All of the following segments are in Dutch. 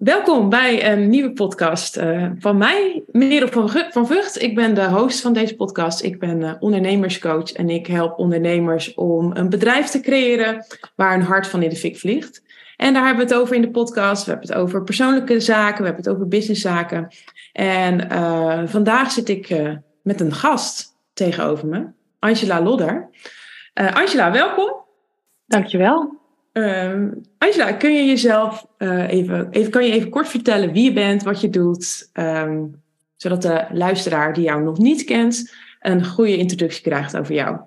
Welkom bij een nieuwe podcast uh, van mij, Merel van, Vught. Ik ben de host van deze podcast. Ik ben uh, ondernemerscoach en ik help ondernemers om een bedrijf te creëren waar een hart van in de fik vliegt. En daar hebben we het over in de podcast. We hebben het over persoonlijke zaken, we hebben het over businesszaken. En uh, vandaag zit ik met een gast tegenover me, Angela Lodder. Angela, welkom. Dankjewel. Uh, Angela, kun je jezelf uh, even, even, kan je even kort vertellen wie je bent, wat je doet, um, zodat de luisteraar die jou nog niet kent een goede introductie krijgt over jou?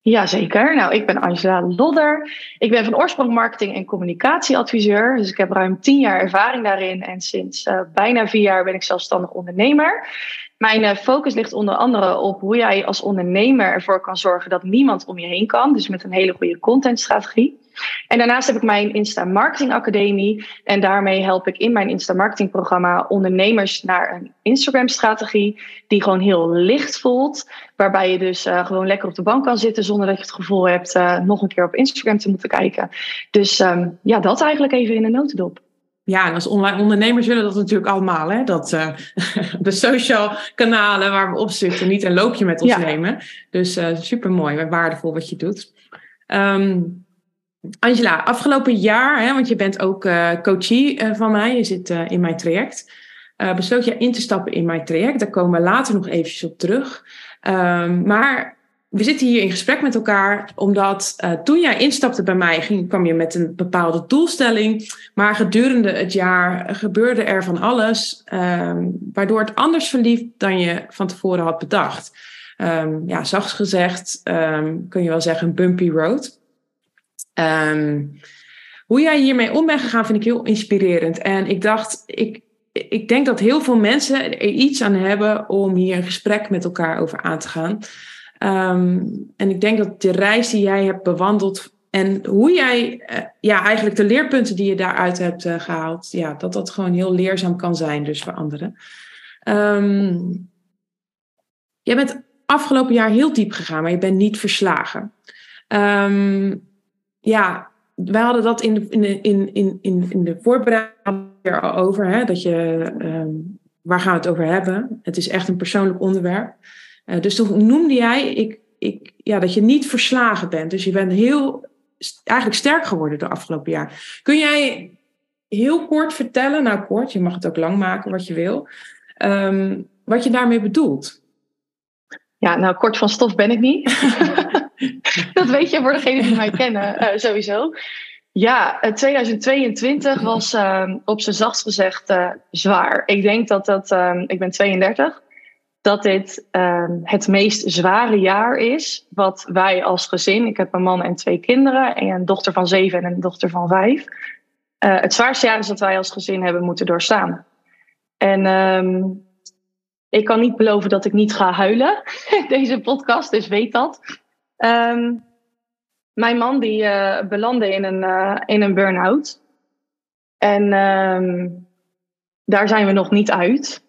Jazeker. Nou, ik ben Angela Lodder. Ik ben van oorsprong marketing- en communicatieadviseur. Dus ik heb ruim tien jaar ervaring daarin. En sinds uh, bijna vier jaar ben ik zelfstandig ondernemer. Mijn uh, focus ligt onder andere op hoe jij als ondernemer ervoor kan zorgen dat niemand om je heen kan. Dus met een hele goede contentstrategie. En daarnaast heb ik mijn Insta Marketing Academie. En daarmee help ik in mijn Insta Marketing programma ondernemers naar een Instagram strategie. Die gewoon heel licht voelt. Waarbij je dus uh, gewoon lekker op de bank kan zitten zonder dat je het gevoel hebt uh, nog een keer op Instagram te moeten kijken. Dus um, ja, dat eigenlijk even in een notendop. Ja, en als online ondernemers willen dat natuurlijk allemaal. Hè? Dat uh, de social kanalen waar we op zitten niet een loopje met ons ja. nemen. Dus uh, super mooi, waardevol wat je doet. Um, Angela, afgelopen jaar, hè, want je bent ook uh, coachie van mij, je zit in mijn traject, besloot je in te stappen in mijn traject. Daar komen we later nog eventjes op terug. Um, maar we zitten hier in gesprek met elkaar, omdat toen jij instapte bij mij, ging, kwam je met een bepaalde doelstelling. Maar gedurende het jaar gebeurde er van alles, um, waardoor het anders verliep dan je van tevoren had bedacht. Um, ja, zachts gezegd kun je wel zeggen een bumpy road. Hoe jij hiermee om bent gegaan, vind ik heel inspirerend. En ik dacht, ik, ik denk dat heel veel mensen er iets aan hebben om hier een gesprek met elkaar over aan te gaan. Um, en ik denk dat de reis die jij hebt bewandeld en hoe jij, uh, ja, eigenlijk de leerpunten die je daaruit hebt uh, gehaald, ja, dat dat gewoon heel leerzaam kan zijn, dus voor anderen. Um, jij bent afgelopen jaar heel diep gegaan, maar je bent niet verslagen. Um, ja, wij hadden dat in de, in in, in, in, de voorbereiding al over. Hè, dat je, waar gaan we het over hebben? Het is echt een persoonlijk onderwerp. Uh, dus toen noemde jij ik, ik, ja, dat je niet verslagen bent. Dus je bent heel, eigenlijk sterk geworden de afgelopen jaar. Kun jij heel kort vertellen, nou kort, je mag het ook lang maken wat je wil, um, wat je daarmee bedoelt? Ja, nou kort van stof ben ik niet. dat weet je voor degenen die mij kennen, uh, sowieso. Ja, 2022 was uh, op zijn zachtst gezegd uh, zwaar. Ik denk dat dat, um, ik ben 32, dat dit um, het meest zware jaar is wat wij als gezin, ik heb een man en twee kinderen, en een dochter van zeven en een dochter van vijf. Uh, het zwaarste jaar is dat wij als gezin hebben moeten doorstaan. En um, ik kan niet beloven dat ik niet ga huilen deze podcast, dus weet dat. Um, mijn man die uh, belandde in een, uh, in een burn-out. En daar zijn we nog niet uit.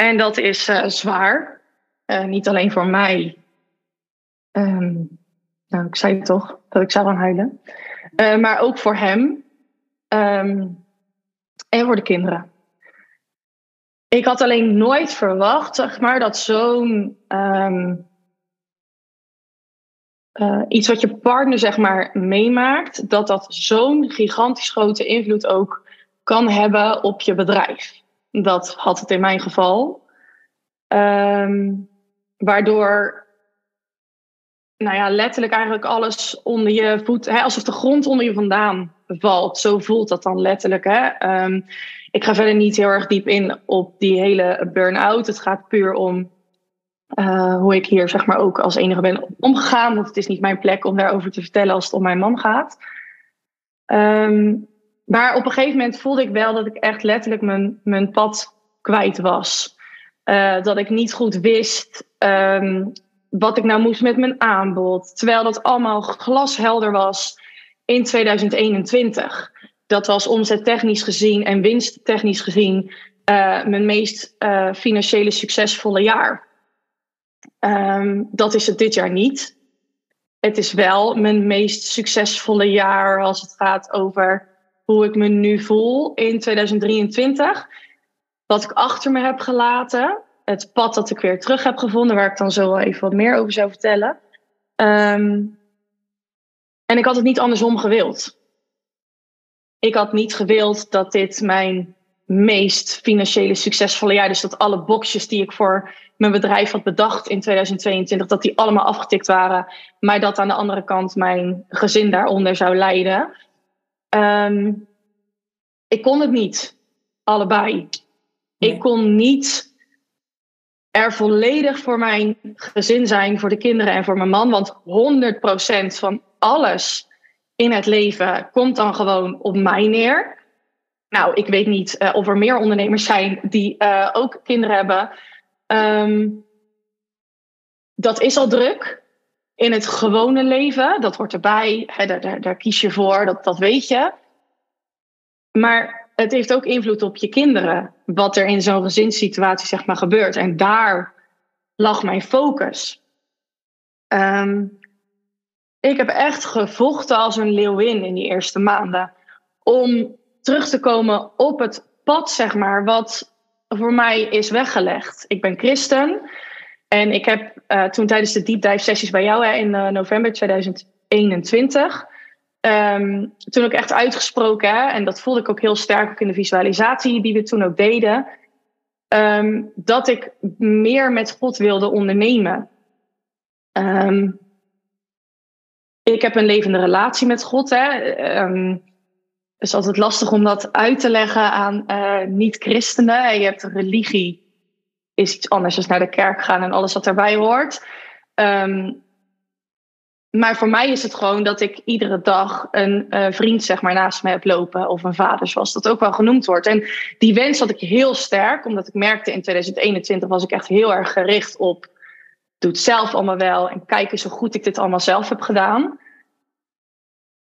En dat is uh, zwaar. niet alleen voor mij. Um, nou, ik zei toch, dat ik zou gaan huilen. maar ook voor hem. en voor de kinderen. Ik had alleen nooit verwacht, zeg maar, dat zo'n uh, iets wat je partner zeg maar meemaakt, dat dat zo'n gigantisch grote invloed ook kan hebben op je bedrijf. Dat had het in mijn geval. Um, waardoor, nou ja, letterlijk eigenlijk alles onder je voet, hè, alsof de grond onder je vandaan valt. Zo voelt dat dan letterlijk. Hè. Um, ik ga verder niet heel erg diep in op die hele burn-out. Het gaat puur om uh, hoe ik hier zeg maar ook als enige ben omgegaan. Want het is niet mijn plek om daarover te vertellen als het om mijn man gaat. Um, maar op een gegeven moment voelde ik wel dat ik echt letterlijk mijn, mijn pad kwijt was. Uh, dat ik niet goed wist um, wat ik nou moest met mijn aanbod. Terwijl dat allemaal glashelder was in 2021. Dat was omzettechnisch gezien en winsttechnisch gezien uh, mijn meest uh, financiële succesvolle jaar. Um, dat is het dit jaar niet. Het is wel mijn meest succesvolle jaar als het gaat over hoe ik me nu voel in 2023. Wat ik achter me heb gelaten. Het pad dat ik weer terug heb gevonden, waar ik dan zo wel even wat meer over zou vertellen. Ehm, en ik had het niet andersom gewild. Ik had niet gewild dat dit mijn meest financiële succesvolle jaar, dus dat alle boxjes die ik voor mijn bedrijf had bedacht in 2022, dat die allemaal afgetikt waren, maar dat aan de andere kant mijn gezin daaronder zou lijden. Ehm, ik kon het niet, allebei. Ik kon niet er volledig voor mijn gezin zijn, voor de kinderen en voor mijn man, want 100% van alles in het leven komt dan gewoon op mij neer. Nou, ik weet niet uh, of er meer ondernemers zijn die uh, ook kinderen hebben. Um, dat is al druk in het gewone leven. Dat hoort erbij. Hè, daar, daar, daar, kies je voor, dat, dat weet je. Maar het heeft ook invloed op je kinderen. Wat er in zo'n gezinssituatie zeg maar, gebeurt. En daar lag mijn focus. Um, ik heb echt gevochten als een leeuwin in die eerste maanden. Om terug te komen op het pad, zeg maar, wat voor mij is weggelegd. Ik ben christen. En ik heb uh, toen tijdens de deep dive sessies bij jou hè, in uh, november 2021. Um, toen ook echt uitgesproken, hè, en dat voelde ik ook heel sterk ook in de visualisatie die we toen ook deden. Um, dat ik meer met God wilde ondernemen. Um, ik heb een levende relatie met God. Hè. Het is altijd lastig om dat uit te leggen aan uh, niet-christenen. Je hebt religie, is iets anders dan naar de kerk gaan en alles wat daarbij hoort. Um, maar voor mij is het gewoon dat ik iedere dag een uh, vriend zeg maar, naast me heb lopen. Of een vader, zoals dat ook wel genoemd wordt. En die wens had ik heel sterk, omdat ik merkte in 2021 was ik echt heel erg gericht op. Doe het zelf allemaal wel en kijk eens hoe goed ik dit allemaal zelf heb gedaan.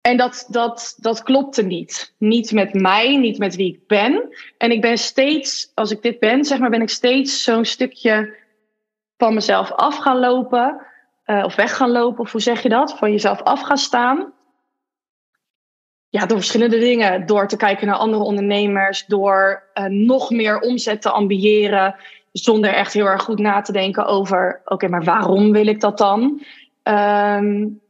En dat, dat, dat klopte niet. Niet met mij, niet met wie ik ben. En ik ben steeds, als ik dit ben, zeg maar, ben ik steeds zo'n stukje van mezelf af gaan lopen. Uh, of weg gaan lopen, of hoe zeg je dat? Van jezelf af gaan staan. Ja, door verschillende dingen. Door te kijken naar andere ondernemers. Door uh, nog meer omzet te ambiëren. Zonder echt heel erg goed na te denken over: oké, maar waarom wil ik dat dan? Um,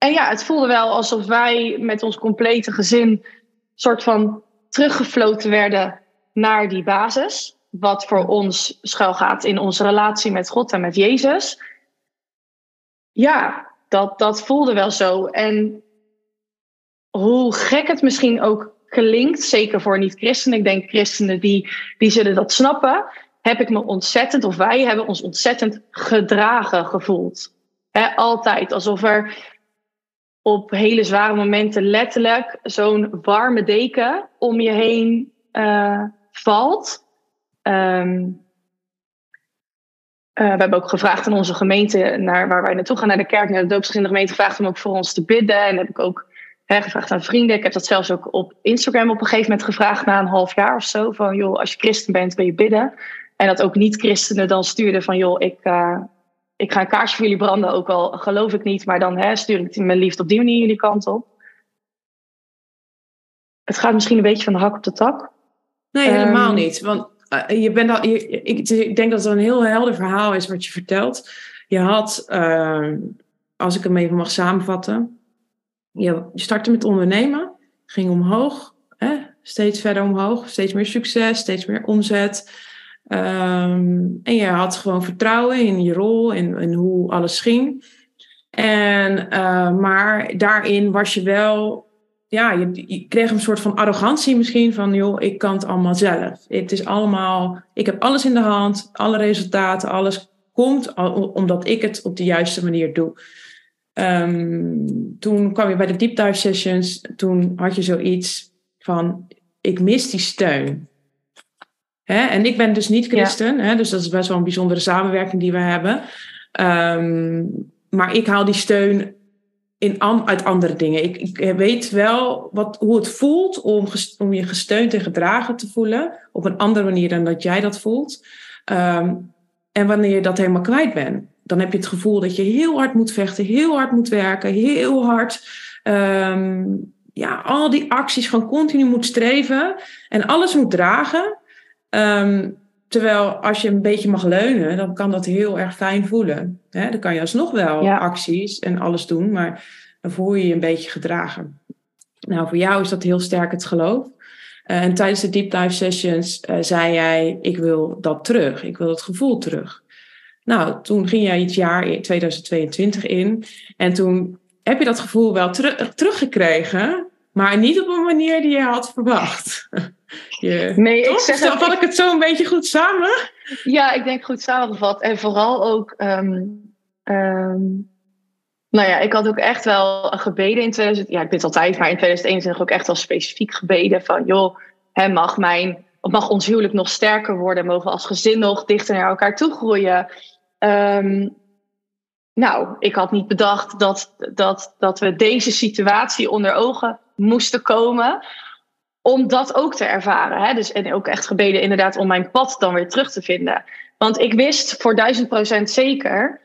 en ja, het voelde wel alsof wij met ons complete gezin soort van teruggefloten werden naar die basis. Wat voor ons schuilgaat in onze relatie met God en met Jezus. Ja, dat, dat voelde wel zo. En hoe gek het misschien ook klinkt, zeker voor niet-christenen, ik denk christenen die, die zullen dat snappen, heb ik me ontzettend, of wij hebben ons ontzettend gedragen gevoeld. altijd alsof er op hele zware momenten letterlijk zo'n warme deken om je heen uh, valt. Um, uh, we hebben ook gevraagd aan onze gemeente, naar waar wij naartoe gaan, naar de kerk, naar de doopsgezinde gemeente, gevraagd om ook voor ons te bidden. En heb ik ook gevraagd aan vrienden. Ik heb dat zelfs ook op Instagram op een gegeven moment gevraagd na een half jaar of zo. Van joh, als je christen bent, wil je bidden. En dat ook niet-christenen dan stuurden van joh, ik, uh, ik ga een kaarsje voor jullie branden, ook al geloof ik niet, maar dan hè, stuur ik mijn liefde op die manier jullie kant op. Het gaat misschien een beetje van de hak op de tak. Nee, helemaal um, niet. Want uh, je bent al, je, ik, ik, denk dat het een heel helder verhaal is wat je vertelt. Je had, uh, als ik hem even mag samenvatten, je startte met ondernemen, ging omhoog, hè, steeds verder omhoog, steeds meer succes, steeds meer omzet. Um, en je had gewoon vertrouwen in je rol en, en hoe alles ging. En, uh, maar daarin was je wel, ja, je, kreeg een soort van arrogantie misschien van, joh, ik kan het allemaal zelf. Het is allemaal, ik heb alles in de hand, alle resultaten, alles komt omdat ik het op de juiste manier doe. Um, toen kwam je bij de deep dive sessions, toen had je zoiets van, ik mis die steun. Hè? En ik ben dus niet christen, ja. hè? dus dat is best wel een bijzondere samenwerking die we hebben. Um, maar ik haal die steun in, uit andere dingen. Ik, ik weet wel wat, hoe het voelt om, om je gesteund en gedragen te voelen. Op een andere manier dan dat jij dat voelt. Um, en wanneer je dat helemaal kwijt bent, dan heb je het gevoel dat je heel hard moet vechten, heel hard moet werken, heel hard. Um, ja, al die acties gewoon continu moet streven en alles moet dragen. Ehm, terwijl als je een beetje mag leunen, dan kan dat heel erg fijn voelen. Hè? Dan kan je alsnog wel acties en alles doen, maar dan voel je je een beetje gedragen. Nou, voor jou is dat heel sterk het geloof. Uh, en tijdens de deep dive sessions uh, zei jij, ik wil dat terug. Ik wil dat gevoel terug. Nou, toen ging jij het jaar 2022 in. En toen heb je dat gevoel wel ter teruggekregen. Maar niet op een manier die je had verwacht. Je, nee, ik zeg... Vat het... ik het zo een beetje goed samen? Ja, ik denk goed samengevat. En vooral ook... Um, um, nou ja, ik had ook echt wel gebeden in 2000... Ja, ik bid altijd, maar in 2021 ook echt wel specifiek gebeden. Van, joh, hè, mag, mijn, mag ons huwelijk nog sterker worden? Mogen we als gezin nog dichter naar elkaar toe groeien? Um, nou, ik had niet bedacht dat, dat, dat we deze situatie onder ogen moesten komen. Om dat ook te ervaren. Hè? Dus, en ook echt gebeden inderdaad om mijn pad dan weer terug te vinden. Want ik wist voor duizend procent zeker.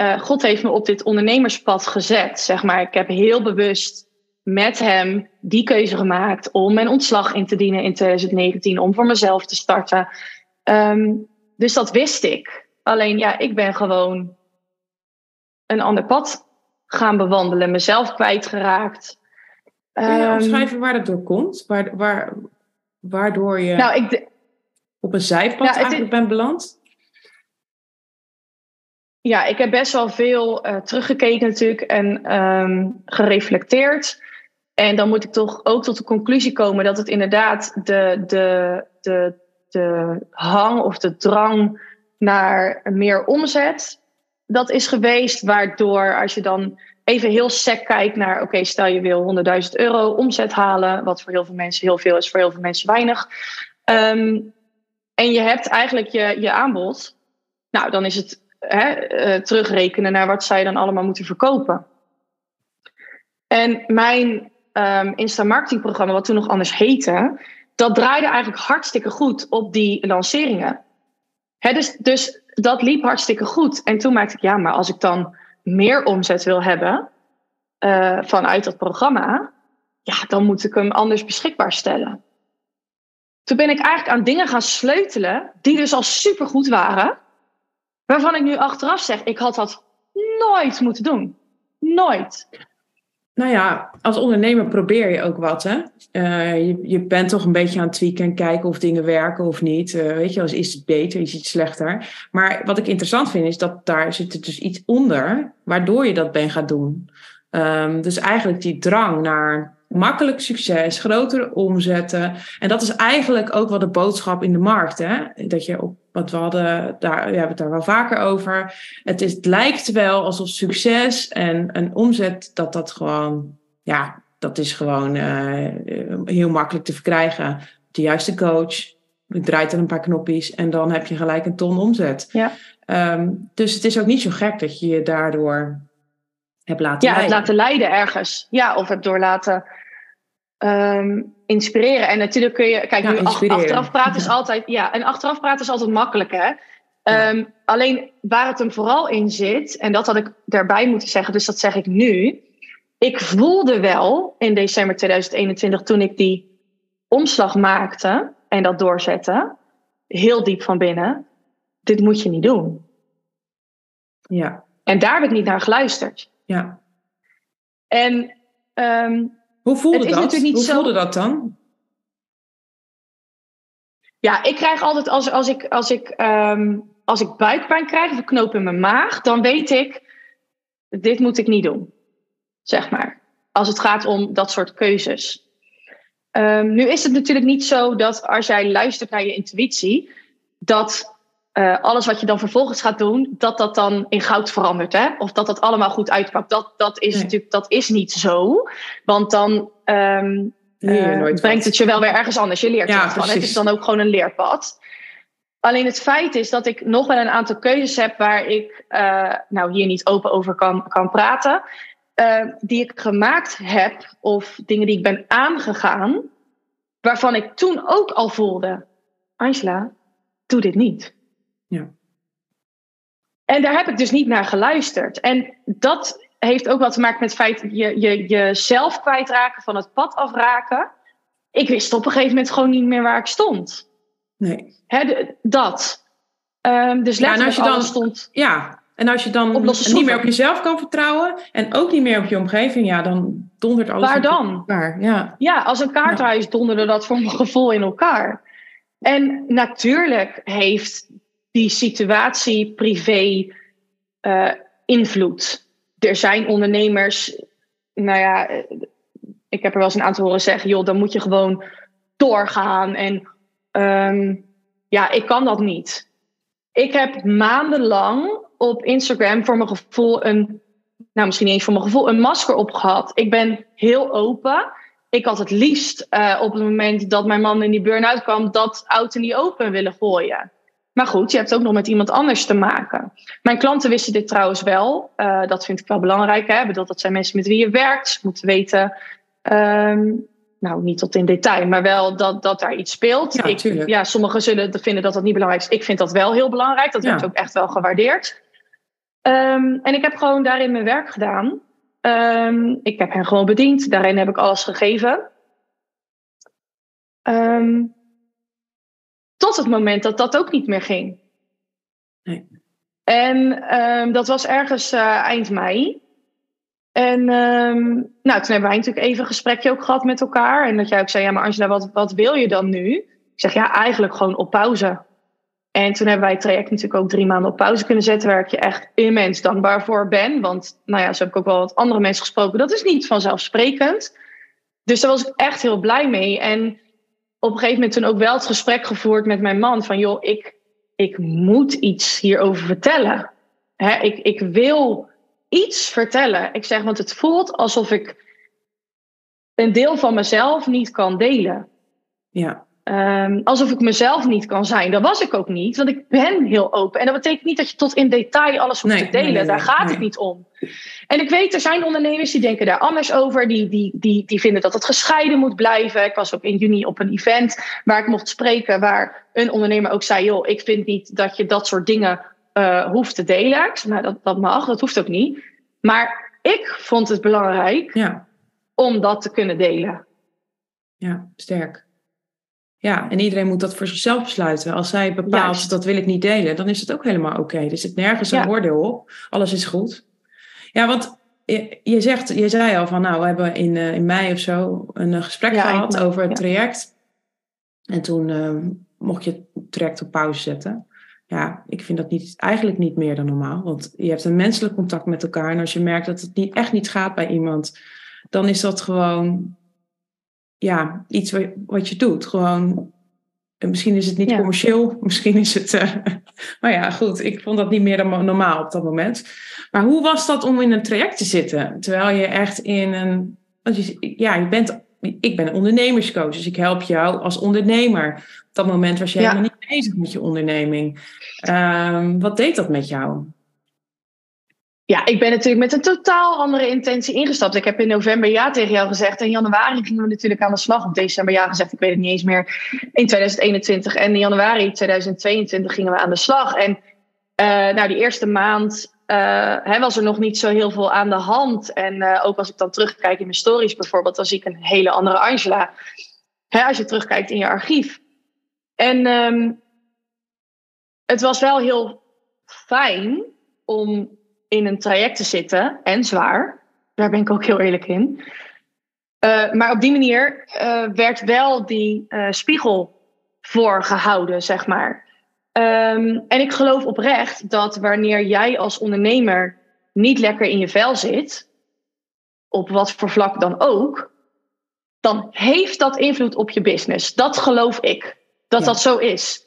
Uh, God heeft me op dit ondernemerspad gezet. Zeg maar. Ik heb heel bewust met hem die keuze gemaakt om mijn ontslag in te dienen in 2019. Om voor mezelf te starten. Um, dus dat wist ik. Alleen ja, ik ben gewoon een ander pad gaan bewandelen, mezelf kwijtgeraakt. Kun je um, omschrijven waar dat door komt? Waar, waar, waardoor je nou, ik op een zijpad ja, eigenlijk bent beland? Ja, ik heb best wel veel uh, teruggekeken natuurlijk en um, gereflecteerd. En dan moet ik toch ook tot de conclusie komen dat het inderdaad de, de, de, de hang of de drang naar meer omzet dat is geweest waardoor als je dan even heel sec kijkt naar, oké, stel je wil 100.000 euro omzet halen, wat voor heel veel mensen heel veel is, voor heel veel mensen weinig. Ehm, en je hebt eigenlijk je, je aanbod, nou, dan is het hè, uh, terugrekenen naar wat zij dan allemaal moeten verkopen. En mijn um, Insta-marketingprogramma, wat toen nog anders heette, dat draaide eigenlijk hartstikke goed op die lanceringen. Hè, dus, dus dat liep hartstikke goed. En toen maakte ik, ja, maar als ik dan meer omzet wil hebben uh, vanuit dat programma, ja, dan moet ik hem anders beschikbaar stellen. Toen ben ik eigenlijk aan dingen gaan sleutelen die dus al supergoed waren, waarvan ik nu achteraf zeg, ik had dat nooit moeten doen. Nooit. Nou ja, als ondernemer probeer je ook wat. Hè? Uh, je, je bent toch een beetje aan het tweaken en kijken of dingen werken of niet. Uh, weet je, als is het beter, is het slechter. Maar wat ik interessant vind, is dat daar zit dus iets onder waardoor je dat bent gaat doen. Um, dus eigenlijk die drang naar makkelijk succes, grotere omzetten. En dat is eigenlijk ook wel de boodschap in de markt. Hè? Dat je op wat we hadden, daar, we hebben het daar wel vaker over. Het, is, het lijkt wel alsof succes en een omzet, dat dat gewoon, ja, dat is gewoon uh, heel makkelijk te verkrijgen. De juiste coach, je draait er een paar knopjes en dan heb je gelijk een ton omzet. Ja. Um, dus het is ook niet zo gek dat je je daardoor hebt laten ja, leiden. Ja, laten leiden ergens. Ja, of hebt door laten um, inspireren. En natuurlijk kun je, kijk, nu achteraf praten is altijd, ja, en achteraf praten is altijd makkelijk, hè. Um, alleen waar het hem vooral in zit, en dat had ik daarbij moeten zeggen, dus dat zeg ik nu. Ik voelde wel in december 2021, toen ik die omslag maakte en dat doorzette, heel diep van binnen, dit moet je niet doen. Ja. En daar heb ik niet naar geluisterd. Ja. En um, hoe voelde dat? Hoe zo... voelde dat dan? Ja, ik krijg altijd als, als ik, als ik, um, als ik buikpijn krijg of een knoop in mijn maag, dan weet ik, dit moet ik niet doen. Zeg maar. Als het gaat om dat soort keuzes. Um, nu is het natuurlijk niet zo dat als jij luistert naar je intuïtie, dat uh, alles wat je dan vervolgens gaat doen, dat dat dan in goud verandert. Hè? Of dat dat allemaal goed uitpakt. Dat, dat is nee. natuurlijk dat is niet zo. Want dan um, uh, brengt het je wel weer ergens anders. Je leert ja, ervan. Het is dan ook gewoon een leerpad. Alleen het feit is dat ik nog wel een aantal keuzes heb waar ik uh, nou hier niet open over kan, kan praten. die ik gemaakt heb of dingen die ik ben aangegaan. Waarvan ik toen ook al voelde. Angela, doe dit niet. Ja. En daar heb ik dus niet naar geluisterd. En dat heeft ook wat te maken met het feit je, je jezelf kwijtraken, van het pad afraken. Ik wist op een gegeven moment gewoon niet meer waar ik stond. Nee. Hè, dat. Um, dus Ja, en als je dan- stond. Ja, en als je dan niet meer op jezelf kan vertrouwen en ook niet meer op je omgeving, ja, dan dondert alles Waar dan? elkaar. Ja, Ja, als een kaarthuis donderde dat voor mijn gevoel in elkaar. En natuurlijk heeft die situatie privé eh, invloed. Er zijn ondernemers, nou ja, eh, ik heb er wel eens een aantal horen zeggen, joh, dan moet je gewoon doorgaan. En ehm, ja, ik kan dat niet. Ik heb maandenlang op Instagram voor mijn gevoel een, nou misschien niet eens voor mijn gevoel, een masker opgehad. Ik ben heel open. Ik had het liefst eh, op het moment dat mijn man in die burn-out kwam, dat en niet open willen gooien. Maar goed, je hebt ook nog met iemand anders te maken. Mijn klanten wisten dit trouwens wel. Eh, dat vind ik wel belangrijk. Hè? Bedoel, dat zijn mensen met wie je werkt. Ze moeten weten, ehm, nou niet tot in detail, maar wel dat, dat daar iets speelt. Ja, ik, ja, sommigen zullen vinden dat dat niet belangrijk is. Ik vind dat wel heel belangrijk. Dat Ja. wordt ook echt wel gewaardeerd. Ehm, en ik heb gewoon daarin mijn werk gedaan. Ehm, ik heb hen gewoon bediend. Daarin heb ik alles gegeven. Ehm, tot het moment dat dat ook niet meer ging. Nee. En ehm, dat was ergens eh, eind mei. En ehm, nou, toen hebben wij natuurlijk even een gesprekje ook gehad met elkaar. En dat jij ook zei, ja maar Angela, wat, wat wil je dan nu? Ik zeg, ja, eigenlijk gewoon op pauze. En toen hebben wij het traject natuurlijk ook drie maanden op pauze kunnen zetten. Waar ik je echt immens dankbaar voor ben. Want nou ja, zo heb ik ook wel wat andere mensen gesproken. Dat is niet vanzelfsprekend. Dus daar was ik echt heel blij mee. En op een gegeven moment toen ook wel het gesprek gevoerd met mijn man. Van joh, ik, ik moet iets hierover vertellen. Hè, ik, ik wil iets vertellen. Ik zeg, want het voelt alsof ik een deel van mezelf niet kan delen. ja, Ehm, alsof ik mezelf niet kan zijn. Dat was ik ook niet, want ik ben heel open. En dat betekent niet dat je tot in detail alles hoeft Nee, te delen. nee, Daar nee, gaat het niet om. En ik weet, er zijn ondernemers die denken daar anders over. Die, die, die, die vinden dat het gescheiden moet blijven. Ik was ook in juni op een event waar ik mocht spreken. Waar een ondernemer ook zei, joh, ik vind niet dat je dat soort dingen eh, hoeft te delen. Ik zei, nou, dat, dat mag, dat hoeft ook niet. Maar ik vond het belangrijk ja, om dat te kunnen delen. ja, sterk. Ja, en iedereen moet dat voor zichzelf besluiten. Als zij bepaalt, Juist. dat wil ik niet delen, dan is het ook helemaal oké. Er zit nergens een Ja. oordeel op. Alles is goed. Ja, want je, je zegt, je zei al van, nou, we hebben in, eh, in mei of zo een eh, gesprek Ja, gehad mei, over het ja. traject. En toen eh, mocht je het traject op pauze zetten. Ja, ik vind dat niet, eigenlijk niet meer dan normaal. Want je hebt een menselijk contact met elkaar. En als je merkt dat het niet, echt niet gaat bij iemand, dan is dat gewoon ja, iets wat, wat je doet. Gewoon, en misschien is het niet Ja. commercieel, misschien is het. eh, maar ja, goed, ik vond dat niet meer dan normaal op dat moment. Maar hoe was dat om in een traject te zitten? Terwijl je echt in een. Want je, ja, je bent. Ik ben een ondernemerscoach, dus ik help jou als ondernemer. Op dat moment was je Ja. helemaal niet bezig met je onderneming. Ehm, wat deed dat met jou? Ja, ik ben natuurlijk met een totaal andere intentie ingestapt. Ik heb in november ja tegen jou gezegd. En in januari gingen we natuurlijk aan de slag. Op december ja gezegd, ik weet het niet eens meer. In 2021. En in januari 2022 gingen we aan de slag. En eh, nou, die eerste maand eh, hè, was er nog niet zo heel veel aan de hand. En eh, ook als ik dan terugkijk in mijn stories bijvoorbeeld, dan zie ik een hele andere Angela. Hè, als je terugkijkt in je archief. En ehm, het was wel heel fijn om in een traject te zitten en zwaar. Daar ben ik ook heel eerlijk in. Eh, maar op die manier eh, werd wel die eh, spiegel voorgehouden, zeg maar. Ehm, en ik geloof oprecht dat wanneer jij als ondernemer niet lekker in je vel zit, op wat voor vlak dan ook, dan heeft dat invloed op je business. Dat geloof ik. Dat Ja. dat zo is.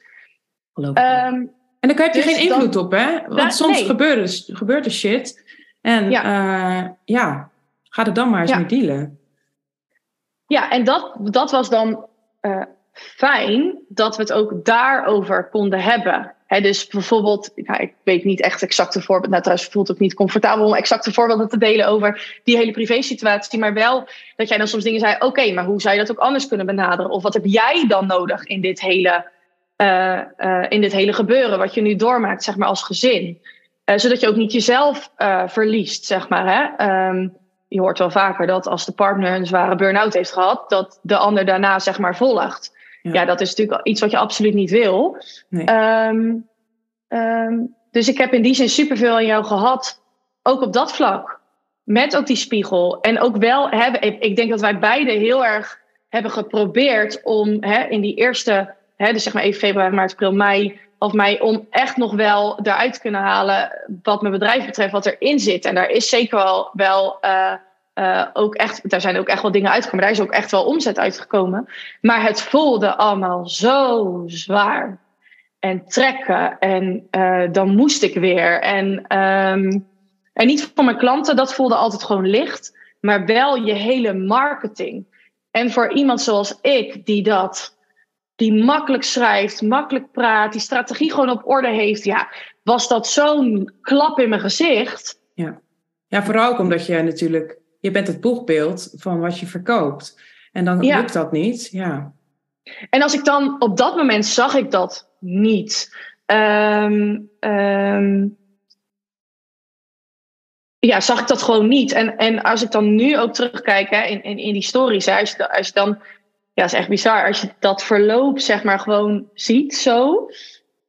Geloof ik. En daar heb je dus geen dan- invloed op, hè? Want Ja, soms nee. gebeurt, er, gebeurt er shit. En Ja. ja, ja ga er dan maar eens Ja. mee dealen. Ja, en dat, dat was dan eh, fijn dat we het ook daarover konden hebben. Dus bijvoorbeeld, nou, ik weet niet echt exacte voorbeelden. Nou, trouwens voelt het ook niet comfortabel om exacte voorbeelden te delen over die hele privé-situatie. Maar wel dat jij dan soms dingen zei: oké, maar hoe zou je dat ook anders kunnen benaderen? Of wat heb jij dan nodig in dit hele, eh, eh, in dit hele gebeuren, wat je nu doormaakt, zeg maar als gezin? zodat je ook niet jezelf verliest, zeg maar. Hè? Ehm, je hoort wel vaker dat als de partner een zware burn-out heeft gehad, dat de ander daarna zeg maar volgt. Ja, dat is natuurlijk iets wat je absoluut niet wil. Nee. Ehm, ehm, dus ik heb in die zin superveel aan jou gehad, ook op dat vlak. Met ook die spiegel. En ook wel hebben, ik denk dat wij beide heel erg hebben geprobeerd om hè, in die eerste, hè, dus zeg maar even februari, maart, april, mei, of mei, om echt nog wel eruit te kunnen halen wat mijn bedrijf betreft, wat erin zit. En daar is zeker wel, wel uh, uh, ook echt, daar zijn ook echt wel dingen uitgekomen. Daar is ook echt wel omzet uitgekomen. Maar het voelde allemaal zo zwaar. En trekken. En uh, dan moest ik weer. En, um, en niet voor mijn klanten, dat voelde altijd gewoon licht. Maar wel je hele marketing. En voor iemand zoals ik, die dat, die makkelijk schrijft, makkelijk praat, die strategie gewoon op orde heeft, ja, was dat zo'n klap in mijn gezicht. Ja. ja, vooral ook omdat je natuurlijk je bent het boegbeeld van wat je verkoopt. En dan lukt dat niet. Ja. En als ik dan op dat moment zag ik dat niet. Um, um, ja, zag ik dat gewoon niet. En, en als ik dan nu ook terugkijk hè, in, in, in die stories, hè, als, je, als je dan, ja, is echt bizar, als je dat verloop zeg maar gewoon ziet zo,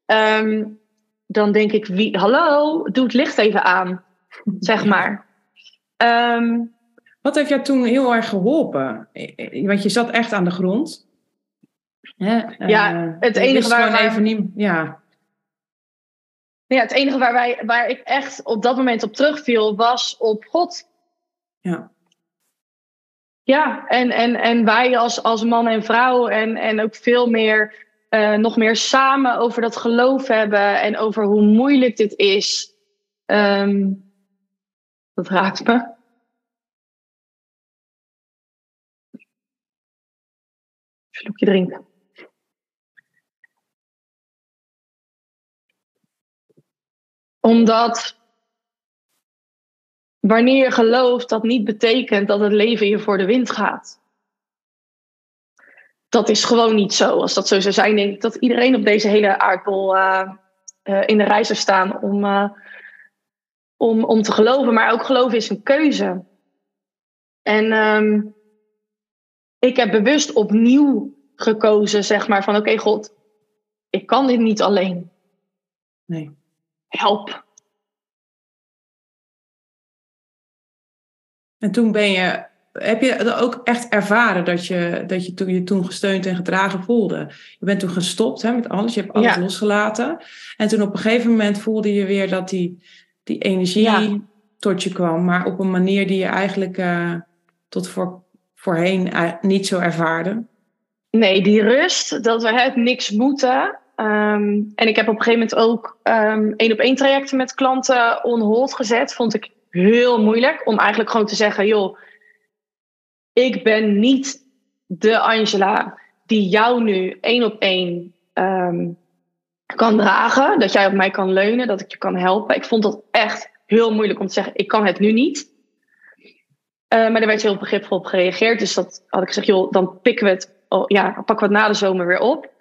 um, dan denk ik, wie, hallo, doe het licht even aan, zeg maar. Um, wat heeft jou toen heel erg geholpen? Want je zat echt aan de grond. Hè? Ja, uh, het enige waar wij... even niet, ja. ja, het enige waar, wij, waar ik echt op dat moment op terugviel was op God. Ja. Ja, en, en, en wij als, als man en vrouw en, en ook veel meer, uh, nog meer samen over dat geloof hebben en over hoe moeilijk dit is. Um, dat raakt me. slokje drinken. Omdat wanneer je gelooft, dat niet betekent dat het leven je voor de wind gaat. Dat is gewoon niet zo. Als dat zo zou zijn, denk ik dat iedereen op deze hele aardbol uh, uh, in de rij zou staan om, uh, om, om te geloven. Maar ook geloven is een keuze. En um, ik heb bewust opnieuw gekozen, zeg maar, van oké, God, ik kan dit niet alleen. Nee. Help. En toen ben je, heb je ook echt ervaren dat je, dat je, toen, je toen gesteund en gedragen voelde? Je bent toen gestopt hè, met alles, je hebt alles losgelaten. En toen op een gegeven moment voelde je weer dat die, die energie tot je kwam, maar op een manier die je eigenlijk uh, tot voor voorheen eh, niet zo ervaarde? Nee, die rust, dat we het niks moeten. Ehm, en ik heb op een gegeven moment ook um, één op één trajecten met klanten on hold gezet. Vond ik heel moeilijk om eigenlijk gewoon te zeggen: joh, ik ben niet de Angela die jou nu één op één um, kan dragen. Dat jij op mij kan leunen, dat ik je kan helpen. Ik vond dat echt heel moeilijk om te zeggen: ik kan het nu niet. Uh, maar daar werd heel begripvol op gereageerd. Dus dat had ik gezegd, joh, dan pikken we het, oh, ja, pakken we het na de zomer weer op.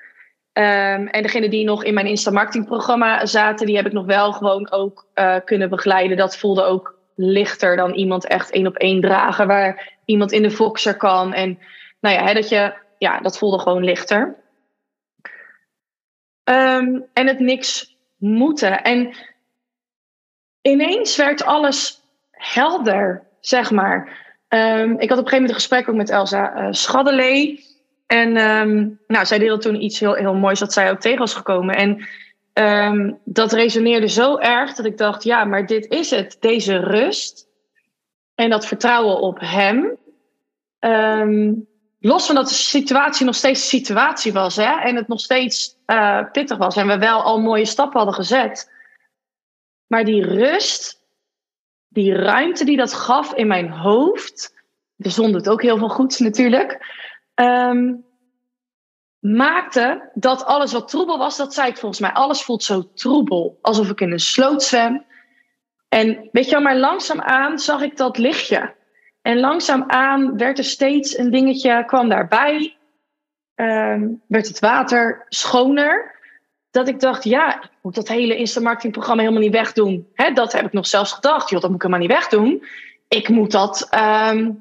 Um, en degene die nog in mijn Insta programma zaten, die heb ik nog wel gewoon ook uh, kunnen begeleiden. Dat voelde ook lichter dan iemand echt één op één dragen, waar iemand in de Voxer kan. En nou ja, hè, dat, je, ja dat voelde gewoon lichter. Um, en het niks moeten. En ineens werd alles helder, zeg maar. Um, ik had op een gegeven moment een gesprek ook met Elsa uh, Schaddelee. En um, nou, zij deelde toen iets heel, heel moois dat zij ook tegen was gekomen. En um, dat resoneerde zo erg dat ik dacht, ja, maar dit is het. Deze rust en dat vertrouwen op hem. los van dat de situatie nog steeds situatie was hè, en het nog steeds uh, pittig was en we wel al mooie stappen hadden gezet. Maar die rust die ruimte die dat gaf in mijn hoofd, de zon doet ook heel veel goeds natuurlijk, um, maakte dat alles wat troebel was, dat zei ik volgens mij, alles voelt zo troebel, alsof ik in een sloot zwem. En weet je wel, maar langzaamaan zag ik dat lichtje. En langzaamaan werd er steeds een dingetje, kwam daarbij. Um, werd het water schoner. dat ik dacht, ja, ik moet dat hele Insta-marketingprogramma helemaal niet wegdoen. Dat heb ik nog zelfs gedacht. Joh, dat moet ik helemaal niet wegdoen. Ik moet dat ehm,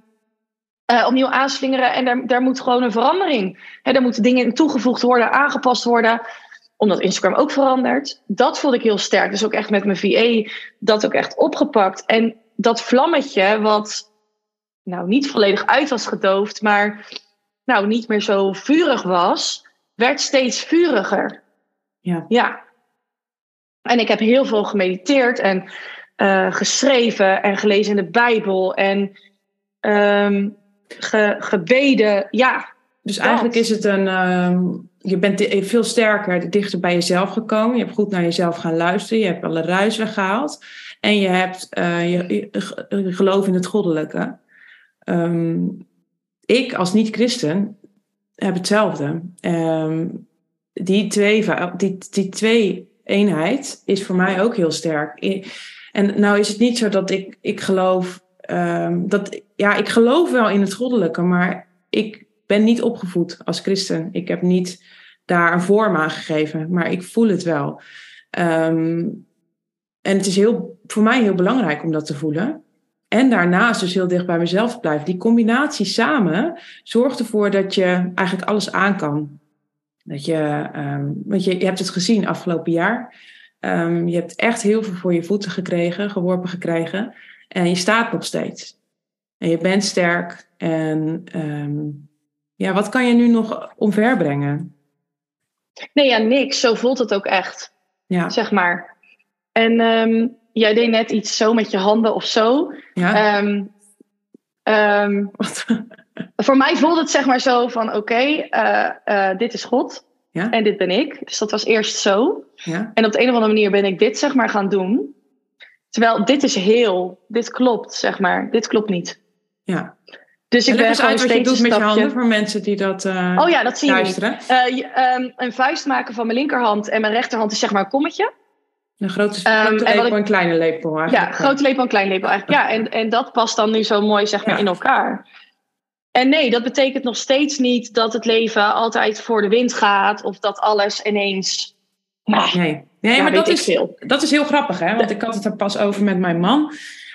uh, opnieuw aanslingeren. En daar, daar moet gewoon een verandering. Hè, daar moeten dingen toegevoegd worden, aangepast worden. Omdat Instagram ook verandert. Dat voelde ik heel sterk. Dus ook echt met mijn VA dat ook echt opgepakt. En dat vlammetje, wat nou niet volledig uit was gedoofd, maar nou niet meer zo vurig was, werd steeds vuriger. Ja. Ja. En ik heb heel veel gemediteerd en uh, geschreven en gelezen in de Bijbel en um, ge, gebeden. Ja. Dus eigenlijk is het een. Uh, je bent veel sterker, dichter bij jezelf gekomen. Je hebt goed naar jezelf gaan luisteren. Je hebt alle ruis weggehaald. En je hebt uh, je, je, geloof in het goddelijke. Um, ik als niet-christen heb hetzelfde. Um, die, twee, die, die twee eenheid is voor mij ook heel sterk. En nou is het niet zo dat ik, ik geloof um, dat, ja, ik geloof wel in het goddelijke, maar ik ben niet opgevoed als christen. Ik heb niet daar een vorm aan gegeven, maar ik voel het wel. Um, en het is heel, voor mij heel belangrijk om dat te voelen. En daarnaast dus heel dicht bij mezelf blijven. Die combinatie samen zorgt ervoor dat je eigenlijk alles aan kan. Dat je, um, want je, je hebt het gezien afgelopen jaar. Je hebt echt heel veel voor je voeten gekregen, geworpen gekregen. En je staat nog steeds. En je bent sterk. En um, ja, wat kan je nu nog omverbrengen? Nee, ja, niks. Zo voelt het ook echt. Ja. Zeg maar. En um, jij deed net iets zo met je handen of zo. Ja. Um, um, voor mij voelde het zeg maar zo van oké, okay, uh, uh, dit is God. Ja. En dit ben ik. Dus dat was eerst zo. Ja. En op de een of andere manier ben ik dit zeg maar gaan doen. Terwijl dit is heel, dit klopt, zeg maar. Dit klopt niet. Ja. Dus ik ben uit wat je doet met je handen voor mensen die dat uh, Oh ja, dat zie luisteren. je uh, um, Een vuist maken van mijn linkerhand en mijn rechterhand is zeg maar een kommetje. Een grote, grote um, lepel en een kleine lepel eigenlijk. Ja, grote lepel en kleine lepel eigenlijk. Ja, en, en dat past dan nu zo mooi zeg maar ja. in elkaar. En nee, dat betekent nog steeds niet dat het leven altijd voor de wind gaat. Of dat alles ineens... Nou, nee. Nee, ja, maar dat is, veel. dat is heel grappig, hè? Want ik had het er pas over met mijn man.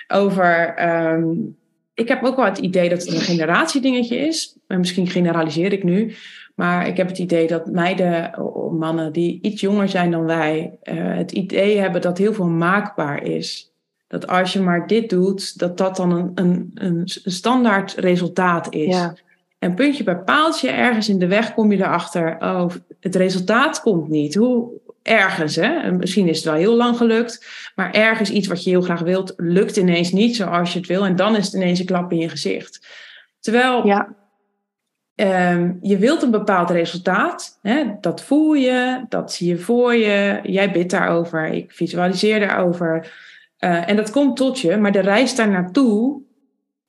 Over. Um, ik heb ook wel het idee dat het een generatiedingetje is. En misschien generaliseer ik nu. Maar ik heb het idee dat meiden, mannen die iets jonger zijn dan wij, uh, het idee hebben dat heel veel maakbaar is. Dat als je maar dit doet, dat dat dan een, een, een standaard resultaat is. Ja. En puntje bij paaltje, ergens in de weg kom je erachter, oh, het resultaat komt niet. Hoe, ergens, hè? misschien is het wel heel lang gelukt, maar ergens iets wat je heel graag wilt, lukt ineens niet zoals je het wil. En dan is het ineens een klap in je gezicht. Terwijl ja. um, je wilt een bepaald resultaat, hè? dat voel je, dat zie je voor je, jij bidt daarover, ik visualiseer daarover. Uh, en dat komt tot je, maar de reis daar naartoe,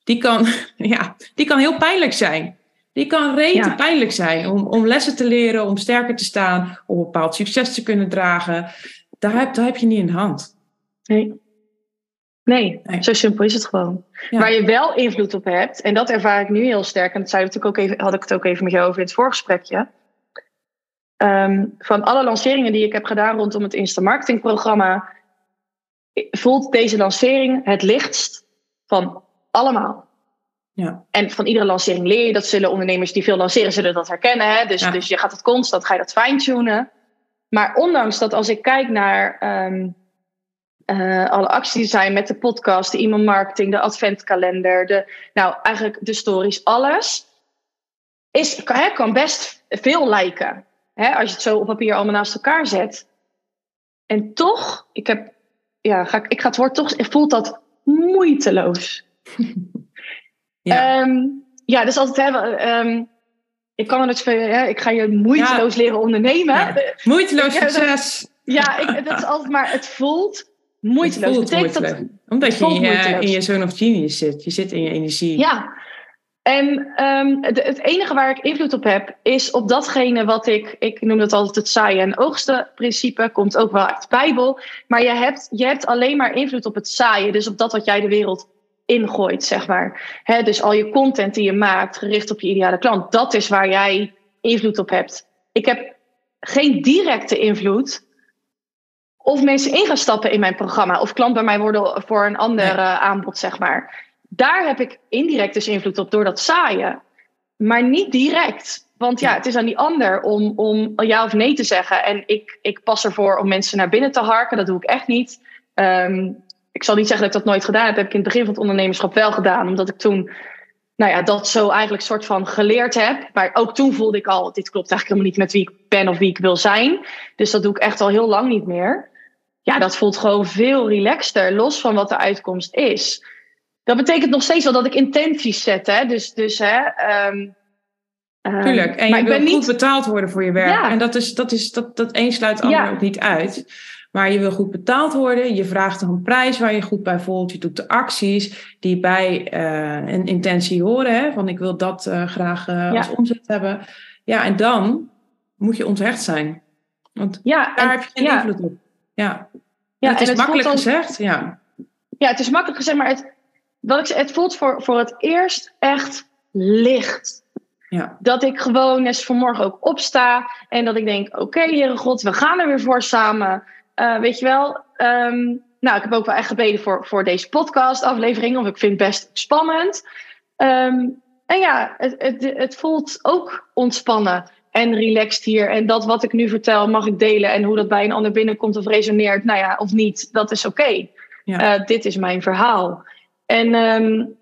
die kan, ja, die kan heel pijnlijk zijn. Die kan rete pijnlijk zijn om, om lessen te leren, om sterker te staan, om een bepaald succes te kunnen dragen. Daar heb, daar heb je niet in de hand. Nee. Nee, nee. zo simpel is het gewoon. Waar je wel invloed op hebt, en dat ervaar ik nu heel sterk, en dat zei ik ook even, had ik het ook even met jou over in het voorgesprekje. Um, van alle lanceringen die ik heb gedaan rondom het Insta Marketing programma, voelt deze lancering het lichtst van allemaal. Ja. En van iedere lancering leer je. Dat zullen ondernemers die veel lanceren, zullen dat herkennen. Hè? Dus, dus je gaat het constant, ga je dat fine-tunen. Maar ondanks dat als ik kijk naar um, uh, alle acties die zijn met de podcast, de e-mail marketing, de adventkalender, de, nou eigenlijk de stories, alles, is, hè, kan best veel lijken. Hè, als je het zo op papier allemaal naast elkaar zet. En toch, ik heb, ja, ga, ik ga het woord toch, voelt dat moeiteloos. Ja, um, ja dus altijd hebben. Um, ik kan het ja, ik ga je moeiteloos ja. leren ondernemen. Ja. Moeiteloos succes. Ja, ik, dat is altijd maar, het voelt moeiteloos. Het voelt moeiteloos. Dat, Omdat je in je, in je zone of genius zit. Je zit in je energie. Ja. En um, de, het enige waar ik invloed op heb, is op datgene wat ik, ik noem dat altijd het saaien en oogsten principe, komt ook wel uit de Bijbel. Maar je hebt, je hebt alleen maar invloed op het saaien, dus op dat wat jij de wereld ingooit, zeg maar. He, dus al je content die je maakt, gericht op je ideale klant, dat is waar jij invloed op hebt. Ik heb geen directe invloed of mensen in gaan stappen in mijn programma of klant bij mij worden voor een ander eh, aanbod, zeg maar. Daar heb ik indirect dus invloed op door dat zaaien, maar niet direct. Want ja, het is aan die ander om, om ja of nee te zeggen. En ik, ik pas ervoor om mensen naar binnen te harken. Dat doe ik echt niet. Ehm, ik zal niet zeggen dat ik dat nooit gedaan heb. Dat heb ik in het begin van het ondernemerschap wel gedaan. Omdat ik toen nou ja, dat zo eigenlijk soort van geleerd heb. Maar ook toen voelde ik al, dit klopt eigenlijk helemaal niet met wie ik ben of wie ik wil zijn. Dus dat doe ik echt al heel lang niet meer. Ja, dat voelt gewoon veel relaxter, los van wat de uitkomst is. Dat betekent nog steeds wel dat ik intenties zet. Hè? Dus, dus hè, ehm, ehm, Tuurlijk, en je wil goed betaald worden voor je werk. En dat, is, dat, is, dat, dat een sluit ander ook niet uit. Maar je wil goed betaald worden. Je vraagt een prijs waar je goed bij voelt. Je doet de acties die bij uh, een intentie horen. Hè? Van ik wil dat uh, graag uh, als omzet hebben. Ja, en dan moet je onthecht zijn. Want ja, daar heb je geen invloed op. Ja, ja het is makkelijk gezegd. Ja. ja, het is makkelijk gezegd, maar het, wat ik, het voelt voor, voor het eerst echt licht. Ja. Dat ik gewoon eens vanmorgen ook opsta en dat ik denk: oké, okay, Heere God, we gaan er weer voor samen. Uh, weet je wel, um, nou, ik heb ook wel echt gebeden voor, voor deze podcast-aflevering, want ik vind het best spannend. Um, en ja, het, het, het voelt ook ontspannen en relaxed hier. En dat wat ik nu vertel mag ik delen. En hoe dat bij een ander binnenkomt of resoneert, nou ja, of niet, dat is oké. Ja. Uh, dit is mijn verhaal. En um,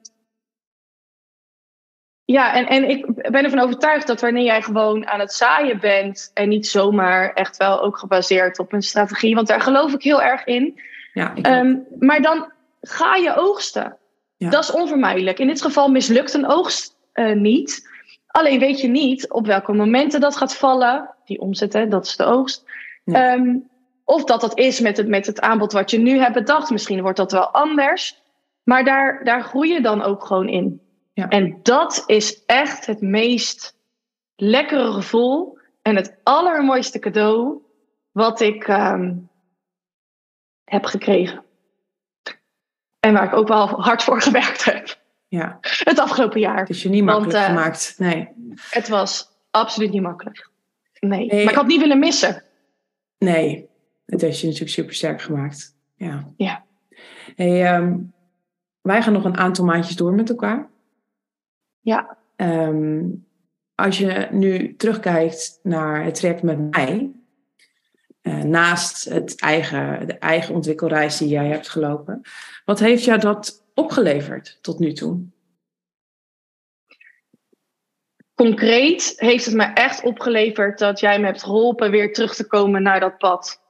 ja, en, en ik ben ervan overtuigd dat wanneer jij gewoon aan het zaaien bent en niet zomaar echt wel ook gebaseerd op een strategie, want daar geloof ik heel erg in. Ja, um, maar dan ga je oogsten. Ja. Dat is onvermijdelijk. In dit geval mislukt een oogst uh, niet. Alleen weet je niet op welke momenten dat gaat vallen. Die omzetten, dat is de oogst. Ja. Um, of dat dat is met het, met het aanbod wat je nu hebt bedacht. Misschien wordt dat wel anders. Maar daar, daar groei je dan ook gewoon in. Ja. En dat is echt het meest lekkere gevoel en het allermooiste cadeau wat ik um, heb gekregen. En waar ik ook wel hard voor gewerkt heb. Ja. Het afgelopen jaar. Het is je niet makkelijk Want, uh, gemaakt. Nee. Het was absoluut niet makkelijk. Nee. nee. Maar ik had niet willen missen. Nee. Het heeft je natuurlijk super sterk gemaakt. Ja. Ja. Hey, um, wij gaan nog een aantal maandjes door met elkaar. Ja. Um, als je nu terugkijkt naar het traject met mij, uh, naast het eigen, de eigen ontwikkelreis die jij hebt gelopen, wat heeft jou dat opgeleverd tot nu toe? Concreet heeft het me echt opgeleverd dat jij me hebt geholpen weer terug te komen naar dat pad.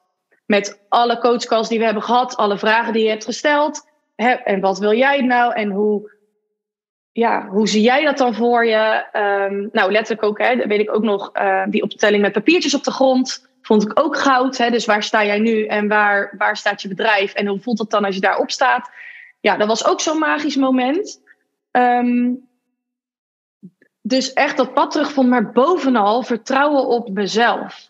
Met alle coachcalls die we hebben gehad, alle vragen die je hebt gesteld. Hè, en wat wil jij nou? En hoe ja, hoe zie jij dat dan voor je? Um, nou, letterlijk ook, hè, weet ik ook nog, uh, die optelling met papiertjes op de grond. Vond ik ook goud. Hè? Dus waar sta jij nu en waar, waar staat je bedrijf? En hoe voelt het dan als je daarop staat? Ja, dat was ook zo'n magisch moment. Um, dus echt dat pad terugvond, maar bovenal vertrouwen op mezelf.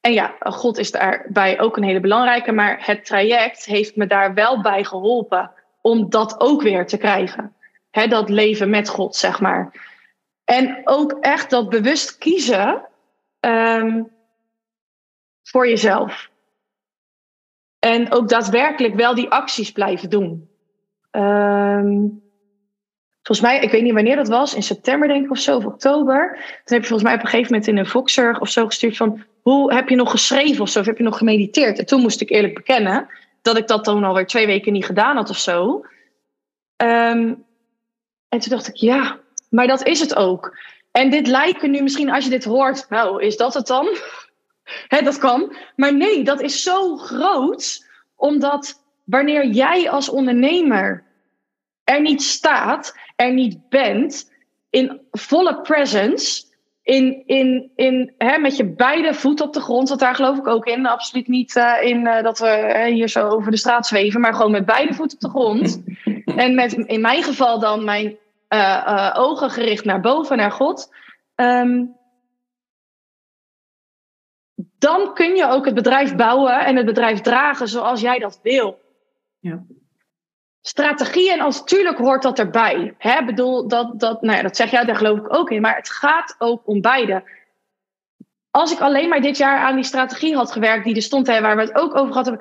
En ja, God is daarbij ook een hele belangrijke, maar het traject heeft me daar wel bij geholpen om dat ook weer te krijgen dat leven met God, zeg maar. En ook echt dat bewust kiezen um, voor jezelf. En ook daadwerkelijk wel die acties blijven doen. Um, volgens mij, ik weet niet wanneer dat was, in september denk ik of zo, of oktober. Toen heb je volgens mij op een gegeven moment in een Voxer of zo gestuurd van... hoe heb je nog geschreven of zo, of heb je nog gemediteerd? En toen moest ik eerlijk bekennen dat ik dat dan alweer twee weken niet gedaan had of zo. Um, en toen dacht ik, ja, maar dat is het ook. En dit lijken nu misschien, als je dit hoort, nou, is dat het dan? Dat kan. Maar nee, dat is zo groot, omdat wanneer jij als ondernemer er niet staat, er niet bent, in volle presence, in, in, in, met je beide voeten op de grond, want daar geloof ik ook in. Absoluut niet uh, in uh, dat we hier zo over de straat zweven, maar gewoon met beide voeten op de grond. En met in mijn geval dan mijn uh, ogen gericht naar boven, naar God. Um, dan kun je ook het bedrijf bouwen en het bedrijf dragen zoals jij dat wil. Ja. Strategie en als tuurlijk hoort dat erbij. Hè? Bedoel, dat, dat, nou ja, dat zeg jij, daar geloof ik ook in. Maar het gaat ook om beide. als ik alleen maar dit jaar aan die strategie had gewerkt, die er stond, hè, waar we het ook over hadden.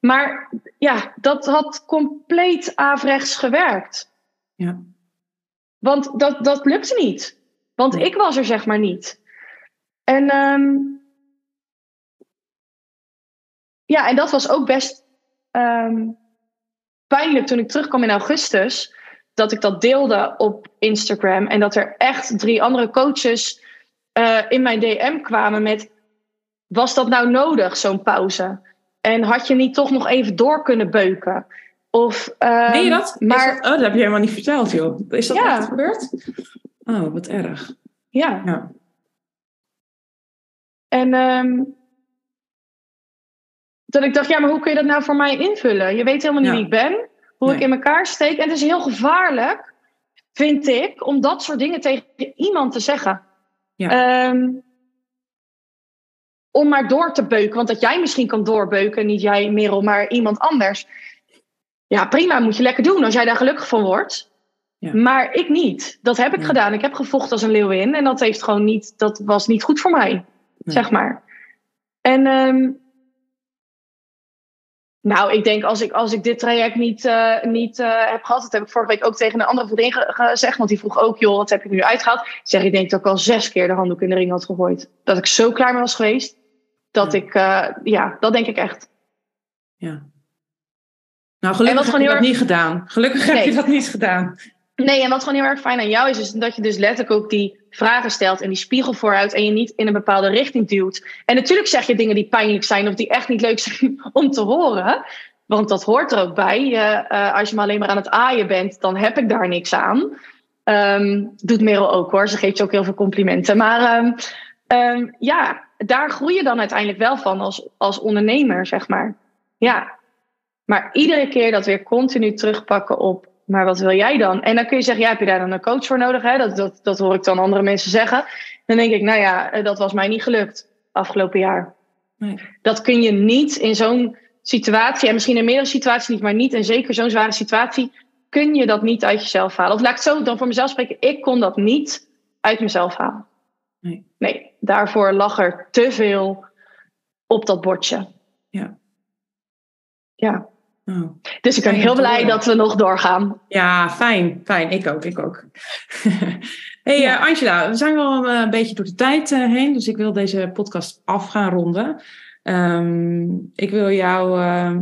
Maar ja, dat had compleet averechts gewerkt. Ja. Want dat, dat lukte niet. Want ik was er zeg maar niet. En ehm, ja, en dat was ook best ehm, pijnlijk toen ik terugkwam in augustus. Dat ik dat deelde op Instagram. En dat er echt drie andere coaches uh, in mijn DM kwamen met: Was dat nou nodig, zo'n pauze? En had je niet toch nog even door kunnen beuken? Of, um, je dat? Maar, dat? Oh, dat heb je helemaal niet verteld, joh. Is dat echt gebeurd? Oh, wat erg. Ja. ja. En um, dat ik dacht, ja, maar hoe kun je dat nou voor mij invullen? Je weet helemaal niet wie ik ben, hoe ik in elkaar steek. En het is heel gevaarlijk, vind ik, om dat soort dingen tegen iemand te zeggen. Ja. Um, om maar door te beuken. Want dat jij misschien kan doorbeuken, niet jij, Merel, maar iemand anders. Ja, prima, moet je lekker doen als jij daar gelukkig van wordt. Ja. Maar ik niet. Dat heb ik gedaan. Ik heb gevochten als een leeuwin. En dat heeft gewoon niet, dat was niet goed voor mij. Zeg maar. En um, nou, ik denk als ik, als ik dit traject niet, uh, niet uh, heb gehad, dat heb ik vorige week ook tegen een andere vriendin gezegd, want die vroeg ook, joh, wat heb je nu uitgehaald? Ik zeg, ik denk dat ik al zes keer de handdoek in de ring had gegooid. Dat ik zo klaar mee was geweest, dat ja. ik, uh, ja, dat denk ik echt. Ja. Nou, gelukkig heb je dat niet gedaan. Gelukkig nee. heb je dat niet gedaan. Nee, en wat gewoon heel erg fijn aan jou is, is dat je dus letterlijk ook die vragen stelt en die spiegel vooruit en je niet in een bepaalde richting duwt. En natuurlijk zeg je dingen die pijnlijk zijn of die echt niet leuk zijn om te horen. Want dat hoort er ook bij. Uh, als je maar alleen maar aan het aaien bent, dan heb ik daar niks aan. Um, doet Merel ook hoor, ze geeft je ook heel veel complimenten. Maar um, um, ja, daar groei je dan uiteindelijk wel van als, als ondernemer, zeg maar. Ja. Maar iedere keer dat weer continu terugpakken op maar wat wil jij dan? En dan kun je zeggen, ja, heb je daar dan een coach voor nodig? Hè? Dat, dat, dat hoor ik dan andere mensen zeggen. Dan denk ik, nou ja, eh, dat was mij niet gelukt afgelopen jaar. Nee. Dat kun je niet in zo'n situatie, en misschien in meerdere situaties niet, maar niet in zeker zo'n zware situatie, kun je dat niet uit jezelf halen. Of laat ik het zo dan voor mezelf spreken, ik kon dat niet uit mezelf halen. Nee, nee daarvoor lag er te veel op dat bordje. Ja. Ja. Oh. Dus ik ben heel blij dat we nog doorgaan. Ja, fijn. Fijn. Ik ook. Ik ook. hey ja. uh, Angela, we zijn wel een beetje door de tijd uh, heen. Dus ik wil deze podcast af gaan ronden. Um, ik wil jou... Uh,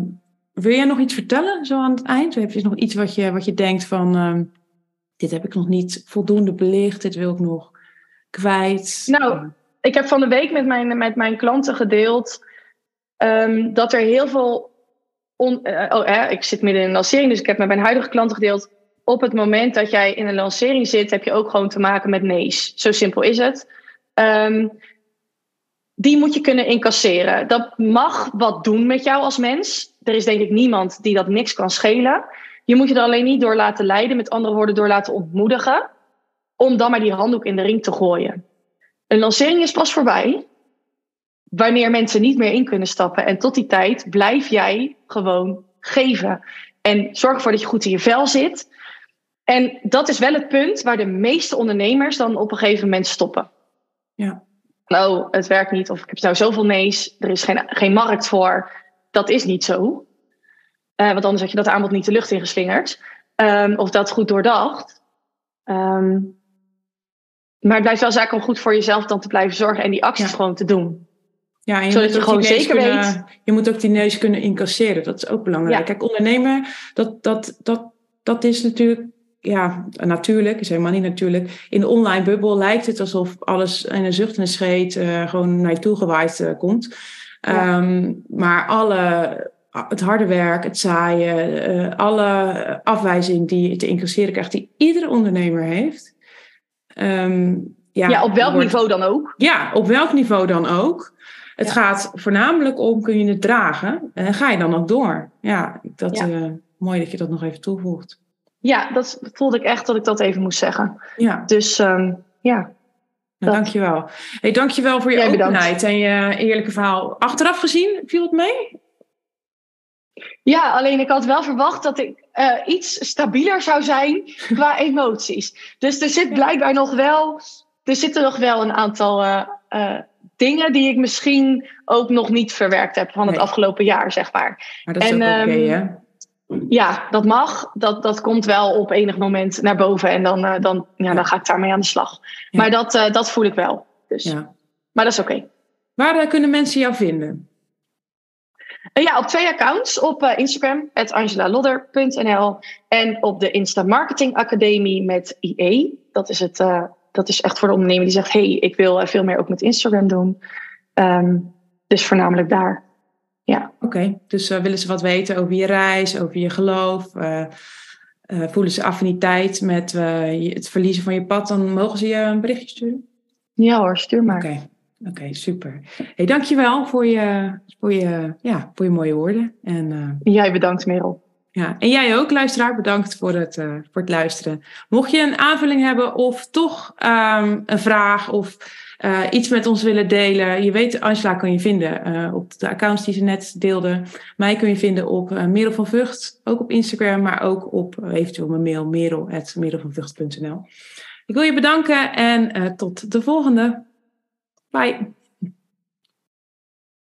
wil jij nog iets vertellen zo aan het eind? Heb je nog iets wat je, wat je denkt van... Um, dit heb ik nog niet voldoende belicht. Dit wil ik nog kwijt. Nou, ik heb van de week met mijn, met mijn klanten gedeeld... Um, dat er heel veel uh, oh, ik zit midden in een lancering, dus ik heb met mijn huidige klanten gedeeld. Op het moment dat jij in een lancering zit, heb je ook gewoon te maken met nee's. Zo simpel is het. Um, die moet je kunnen incasseren. Dat mag wat doen met jou als mens. Er is denk ik niemand die dat niks kan schelen. Je moet je er alleen niet door laten leiden, met andere woorden, door laten ontmoedigen. Om dan maar die handdoek in de ring te gooien. Een lancering is pas voorbij wanneer mensen niet meer in kunnen stappen. En tot die tijd blijf jij gewoon geven. En zorg ervoor dat je goed in je vel zit. En dat is wel het punt waar de meeste ondernemers dan op een gegeven moment stoppen. Ja. Nou, het werkt niet. Of ik heb nou zoveel nee's. Er is geen, geen markt voor. Dat is niet zo. Uh, want anders had je dat aanbod niet de lucht ingeslingerd. Um, of dat goed doordacht. Um, maar het blijft wel zaak om goed voor jezelf dan te blijven zorgen en die acties ja. gewoon te doen. Ja, en je Zodat je gewoon zeker kunnen, weet. Je moet ook die neus kunnen incasseren. Dat is ook belangrijk. Kijk, ondernemen, dat, dat, dat, dat is natuurlijk. Ja, natuurlijk, is helemaal niet natuurlijk. In de online bubbel lijkt het alsof alles in een zucht en een scheet uh, gewoon naar je toe gewaaid uh, komt. Ja. Um, maar alle, het harde werk, het zaaien, uh, alle afwijzing die je te incasseren krijgt, die iedere ondernemer heeft. Um, ja, ja, op welk wordt, niveau dan ook? Ja, op welk niveau dan ook. Het gaat voornamelijk om, kun je het dragen? En ga je dan nog door? Ja, dat, ja. Uh, mooi dat je dat nog even toevoegt. Ja, dat voelde ik echt dat ik dat even moest zeggen. Ja. Dus um, ja. Nou, dankjewel. Hey, dankjewel voor je Jij openheid bedankt. en je eerlijke verhaal. Achteraf gezien, viel het mee? Ja, alleen ik had wel verwacht dat ik uh, iets stabieler zou zijn qua emoties. Dus er zit blijkbaar nog wel, er zitten nog wel een aantal uh, dingen die ik misschien ook nog niet verwerkt heb van het afgelopen jaar, zeg maar. Maar dat is en, ook oké, okay, hè? Ja, dat mag. Dat, dat komt wel op enig moment naar boven. En dan, uh, dan, ja, dan ga ik daarmee aan de slag. Maar dat, uh, dat voel ik wel. Dus. Ja. Maar dat is oké. Waar uh, kunnen mensen jou vinden? Ja, op twee accounts. Op Instagram, angelalodder.nl. En op de Insta Marketing Academie met IE. Dat is, het, dat is echt voor de ondernemer die zegt... hey, ik wil veel meer ook met Instagram doen. Um, dus voornamelijk daar. Ja. Oké, dus uh, willen ze wat weten over je reis, over je geloof? Uh, uh, voelen ze affiniteit met het verliezen van je pad? Dan mogen ze je een berichtje sturen? Ja hoor, stuur maar. Oké, okay. Super. Hey, dankjewel voor je, voor, je, ja, voor je mooie woorden. En, jij bedankt Merel. Ja, en jij ook, luisteraar, bedankt voor het, voor het luisteren. Mocht je een aanvulling hebben of toch um, een vraag of uh, iets met ons willen delen. Je weet, Angela kan je vinden op de accounts die ze net deelde. Mij kun je vinden op Merel van Vught, ook op Instagram, maar ook op eventueel mijn mail merel.merelvanvught.nl. Ik wil je bedanken en tot de volgende. Bye.